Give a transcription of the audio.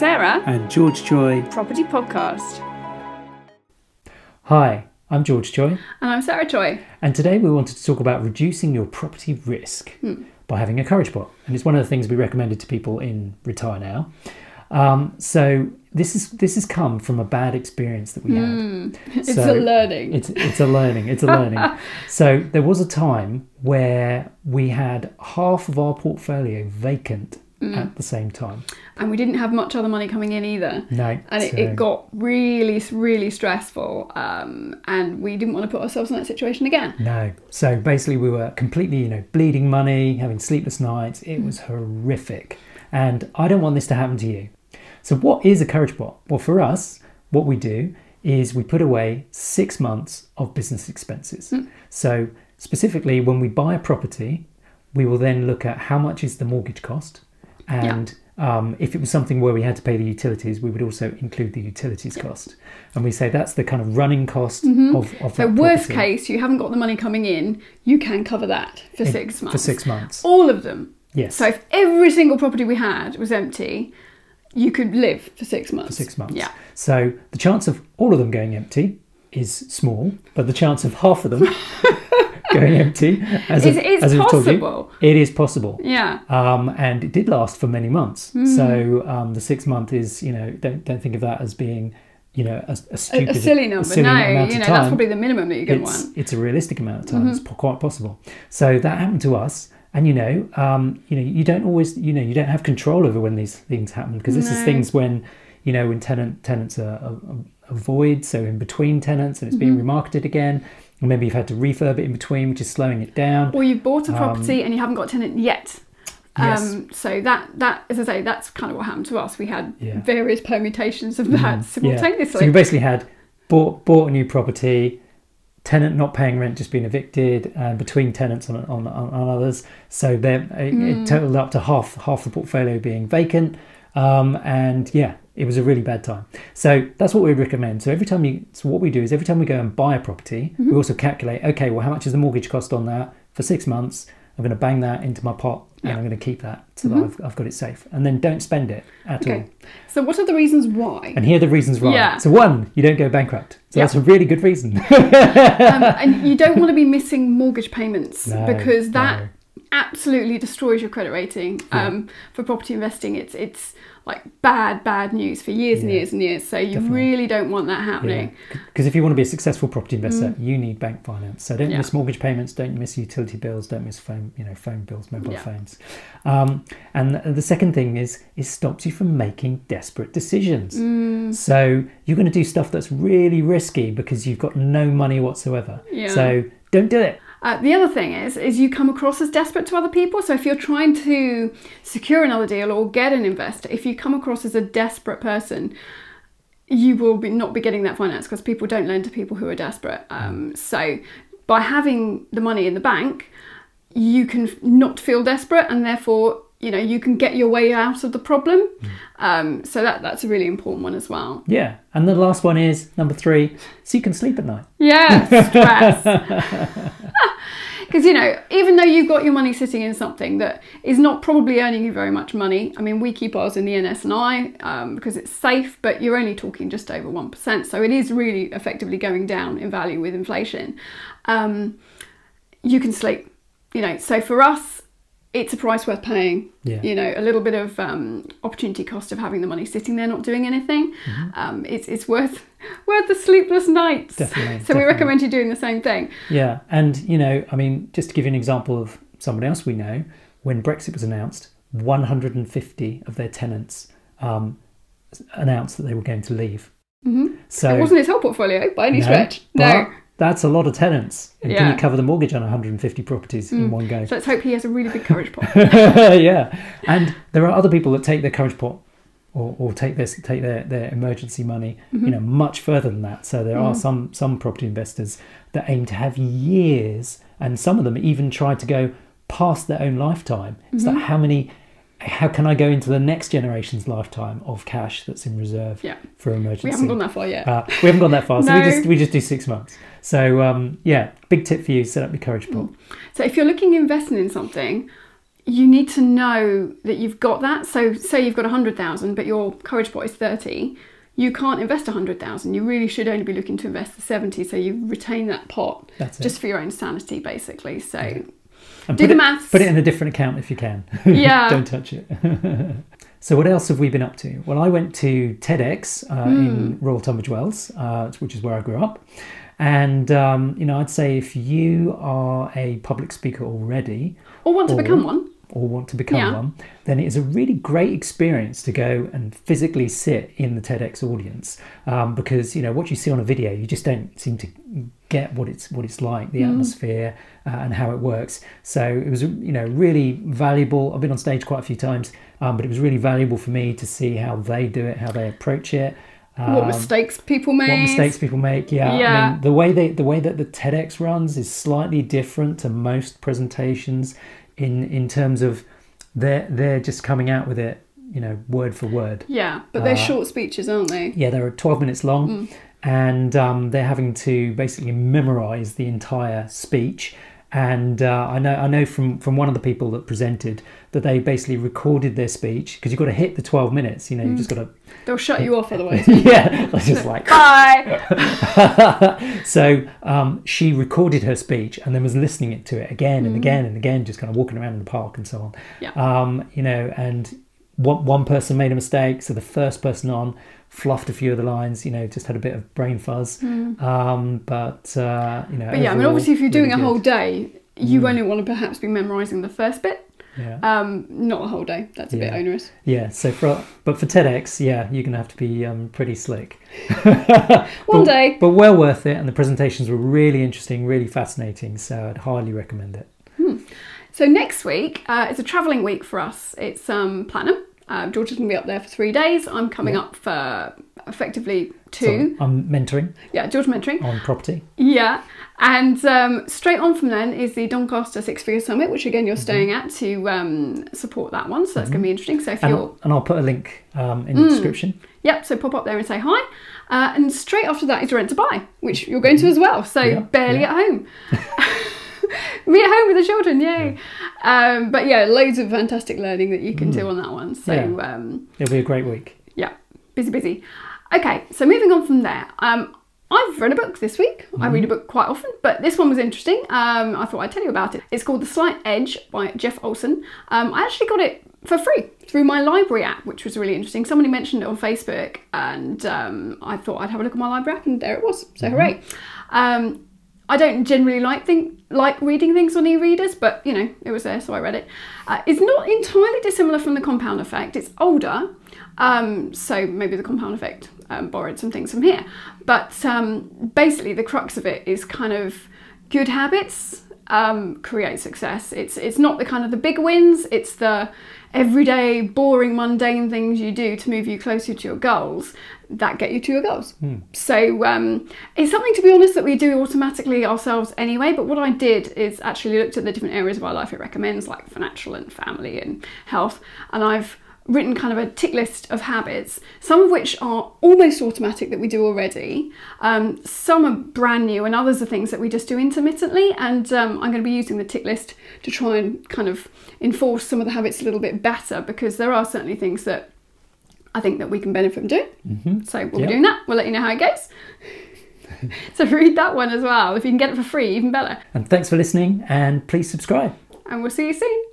Sarah, and George Choy. Property Podcast. Hi, I'm George Choy, And I'm Sarah Choy. and today we wanted to talk about reducing your property risk by having a courage pot. And it's one of the things we recommended to people in Retire Now. Um, so this is this has come from a bad experience that we had. It's So- a learning. It's it's a learning. It's a learning. so there was a time where we had half of our portfolio vacant Mm. at the same time. and we didn't have much other money coming in either. No, And it, it got really, really stressful. Um, and we didn't want to put ourselves in that situation again. No. So basically, we were completely, you know, bleeding money, having sleepless nights. It mm. was horrific. And I don't want this to happen to you. So, what is a courage pot? Well, for us, what we do is we put away six months of business expenses. Mm. So, specifically, when we buy a property, we will then look at how much is the mortgage cost. And um, if it was something where we had to pay the utilities, we would also include the utilities cost. And we say that's the kind of running cost of, of So, worst property. case, you haven't got the money coming in, you can cover that for six months. for six months. All of them. Yes, So, if every single property we had was empty, you could live for six months. for six months. Yeah. So the chance of all of them going empty is small, but the chance of half of them going empty, as I've- as we've you, possible. it is possible. Yeah. Um, and it did last for many months. Hmm. So um, the six month is, you know, don't don't think of that as being, you know, a, a A, stupid, a silly number. silly no, amount you know, that's probably the minimum that you're going to want. it's a realistic amount of time. It's quite possible. So that happened to us, and you know, um, you know, you don't always, you know, you don't have control over when these things happen because this is things when, you know, when tenant tenants are, are, are void, so in between tenants, and it's Mm-hmm. being remarketed again, maybe you've had to refurb it in between, which is slowing it down. Or you've bought a property and you haven't got a tenant yet. Um, Yes. Um, so that that as I say, that's kind of what happened to us. We had Yeah. Mm-hmm. various permutations of that Yeah. simultaneously. So we basically had bought bought a new property, tenant not paying rent, just being evicted, and between tenants on on, on, on others. So then it, Mm. it totaled up to half half the portfolio being vacant. Um, and yeah, it was a really bad time. So that's what we recommend. So every time you, so what we do is every time we go and buy a property, Mm-hmm. we also calculate. Okay, well, how much is the mortgage cost on that for six months? I'm going to bang that into my pot, and Yeah. Mm-hmm. I'm going to keep that so that I've, I've got it safe. And then don't spend it at all. okay. So what are the reasons why? And here are the reasons why. Yeah. So one, you don't go bankrupt. So Yeah. that's a really good reason. um, and you don't want to be missing mortgage payments No, because that no. Absolutely destroys your credit rating. Um, for property investing, it's it's like bad bad news for years and years and years. So you definitely. really don't want that happening. Because if you want to be a successful property investor, you need bank finance. So don't Mm. Yeah. miss mortgage payments, don't miss utility bills, don't miss phone, you know, phone bills, mobile Yeah. phones. Um, and the- second thing is it stops you from making desperate decisions. Mm. So you're going to do stuff that's really risky because you've got no money whatsoever. Yeah. So don't do it. Uh, the other thing is, is you come across as desperate to other people. So if you're trying to secure another deal or get an investor, if you come across as a desperate person, you will be not be getting that finance because people don't lend to people who are desperate. Um, so by having the money in the bank, you can not feel desperate, and therefore, you know, you can get your way out of the problem. Um, so that that's a really important one as well. Yeah. And the last one is number three, so you can sleep at night. Yeah, stress. Because you know, even though you've got your money sitting in something that is not probably earning you very much money, I mean, we keep ours in the NS&I um, because it's safe, but you're only talking just over one percent, so it is really effectively going down in value with inflation. Um, you can sleep, you know. So for us, it's a price worth paying. Yeah. You know, a little bit of um, opportunity cost of having the money sitting there not doing anything. Mm-hmm. Um, it's it's worth worth the sleepless nights. Definitely, So we recommend you doing the same thing. Yeah, and you know, I mean, just to give you an example of someone else we know, when Brexit was announced, 150 of their tenants um, announced that they were going to leave. Mm-hmm. So it wasn't his whole portfolio by any no, stretch. No. That's a lot of tenants. And can Yeah. Mm. you cover the mortgage on 150 properties in one go? So let's hope he has a really big courage pot. yeah, and there are other people that take their courage pot or, or take this take their, their emergency money, Mm-hmm. you know, much further than that. So there are some some property investors that aim to have years, and some of them even try to go past their own lifetime. It's Mm-hmm. like how many. How can I go into the next generation's lifetime of cash that's in reserve Yeah. for emergency? We haven't gone that far yet. Uh, we haven't gone that far, so we No. just we just do six months. So um, yeah, big tip for you: set up your courage pot. So if you're looking investing in something, you need to know that you've got that. So, say you've got a 100,000, but your courage pot is 30, you can't invest a 100,000. You really should only be looking to invest the 70 so you retain that pot That's it. just for your own sanity, basically. So, And do put the it, maths. Put it in a different account if you can. Yeah. Don't touch it. so what else have we been up to? Well, I went to TEDx uh, Hmm. in Royal Tunbridge Wells, uh, which is where I grew up. And um, you know, I'd say if you are a public speaker already, or want to or- become one. Or want to become Yeah. one, then it is a really great experience to go and physically sit in the TEDx audience um, because you know what you see on a video, you just don't seem to get what it's what it's like, the atmosphere uh, and how it works. So it was you know really valuable. I've been on stage quite a few times, um, but it was really valuable for me to see how they do it, how they approach it. what um, mistakes people make. what mistakes people make yeah, I Yeah. mean, the way they the way that the TEDx runs is slightly different to most presentations in in terms of they're they're just coming out with it you know word for word Yeah, but they're Uh, short speeches, aren't they? yeah they're 12 minutes long Mm. and um, they're having to basically memorize the entire speech and uh, I know I know from from one of the people that presented that they basically recorded their speech because you've got to hit the 12 minutes you know you've just got to They'll shut you off otherwise. yeah it's just like Bye. so um, she recorded her speech and then was listening it to it again and again and again, just kind of walking around in the park and so on. Yeah. Um, you know, and one, one person made a mistake, so the first person on fluffed a few of the lines. You know, just had a bit of brain fuzz. Um, but uh, you know, Hmm. But yeah, I mean, obviously, if you're doing really a whole good. day, you only want to perhaps be memorising the first bit, yeah, um, not a whole day. That's a bit onerous. yeah. So for but for TEDx, yeah, you're gonna have to be um, pretty slick. One But- day. but well worth it, and the presentations were really interesting, really fascinating. So I'd highly recommend it. So next week uh, is a travelling week for us. It's um, Platinum. Uh, George is going to be up there for three days. I'm coming Yeah. up for effectively So two. I'm mentoring Yeah, George mentoring. on property. Yeah, and um, straight on from then is the Doncaster Six Figure Summit, which again you're staying at to um, support that one. So that's going to be interesting. So if And, you're, and I'll put a link um, in the Mm. description. yep, so pop up there and say hi. Uh, and straight after that is Rent to Buy, which you're going to as well. So Yeah, barely yeah. at home. Me at home with the children, yay! Um, but yeah, loads of fantastic learning that you can do on that one. So Mm. Yeah. um, It'll be a great week. yeah, busy, busy. Okay, so moving on from there, um, I've read a book this week. I read a book quite often, but this one was interesting. Um, I thought I'd tell you about it. It's called The Slight Edge by Jeff Olson. Um, I actually got it for free through my library app, which was really interesting. Somebody mentioned it on Facebook, and um, I thought I'd have a look at my library app, and there it was. So hooray! I don't generally like think like reading things on e-readers, but you know it was there, so I read it. Uh, it's not entirely dissimilar from the Compound Effect. It's older, um, so maybe the Compound Effect um, borrowed some things from here. But um, basically, the crux of it is kind of good habits um, create success. It's it's not the kind of the big wins. It's the everyday boring mundane things you do to move you closer to your goals that get you to your goals. So um, it's something to be honest that we do automatically ourselves anyway. But what I did is actually looked at the different areas of our life it recommends, like financial and family and health, and I've written kind of a tick list of habits, some of which are almost automatic that we do already. Um, some are brand new, and others are things that we just do intermittently. And um, I'm going to be using the tick list to try and kind of enforce some of the habits a little bit better because there are certainly things that I think that we can benefit from doing. Mm-hmm. So we'll Yeah. be doing that. We'll let you know how it goes. so read that one as well. If you can get it for free, even better. And thanks for listening, and please subscribe. And we'll see you soon.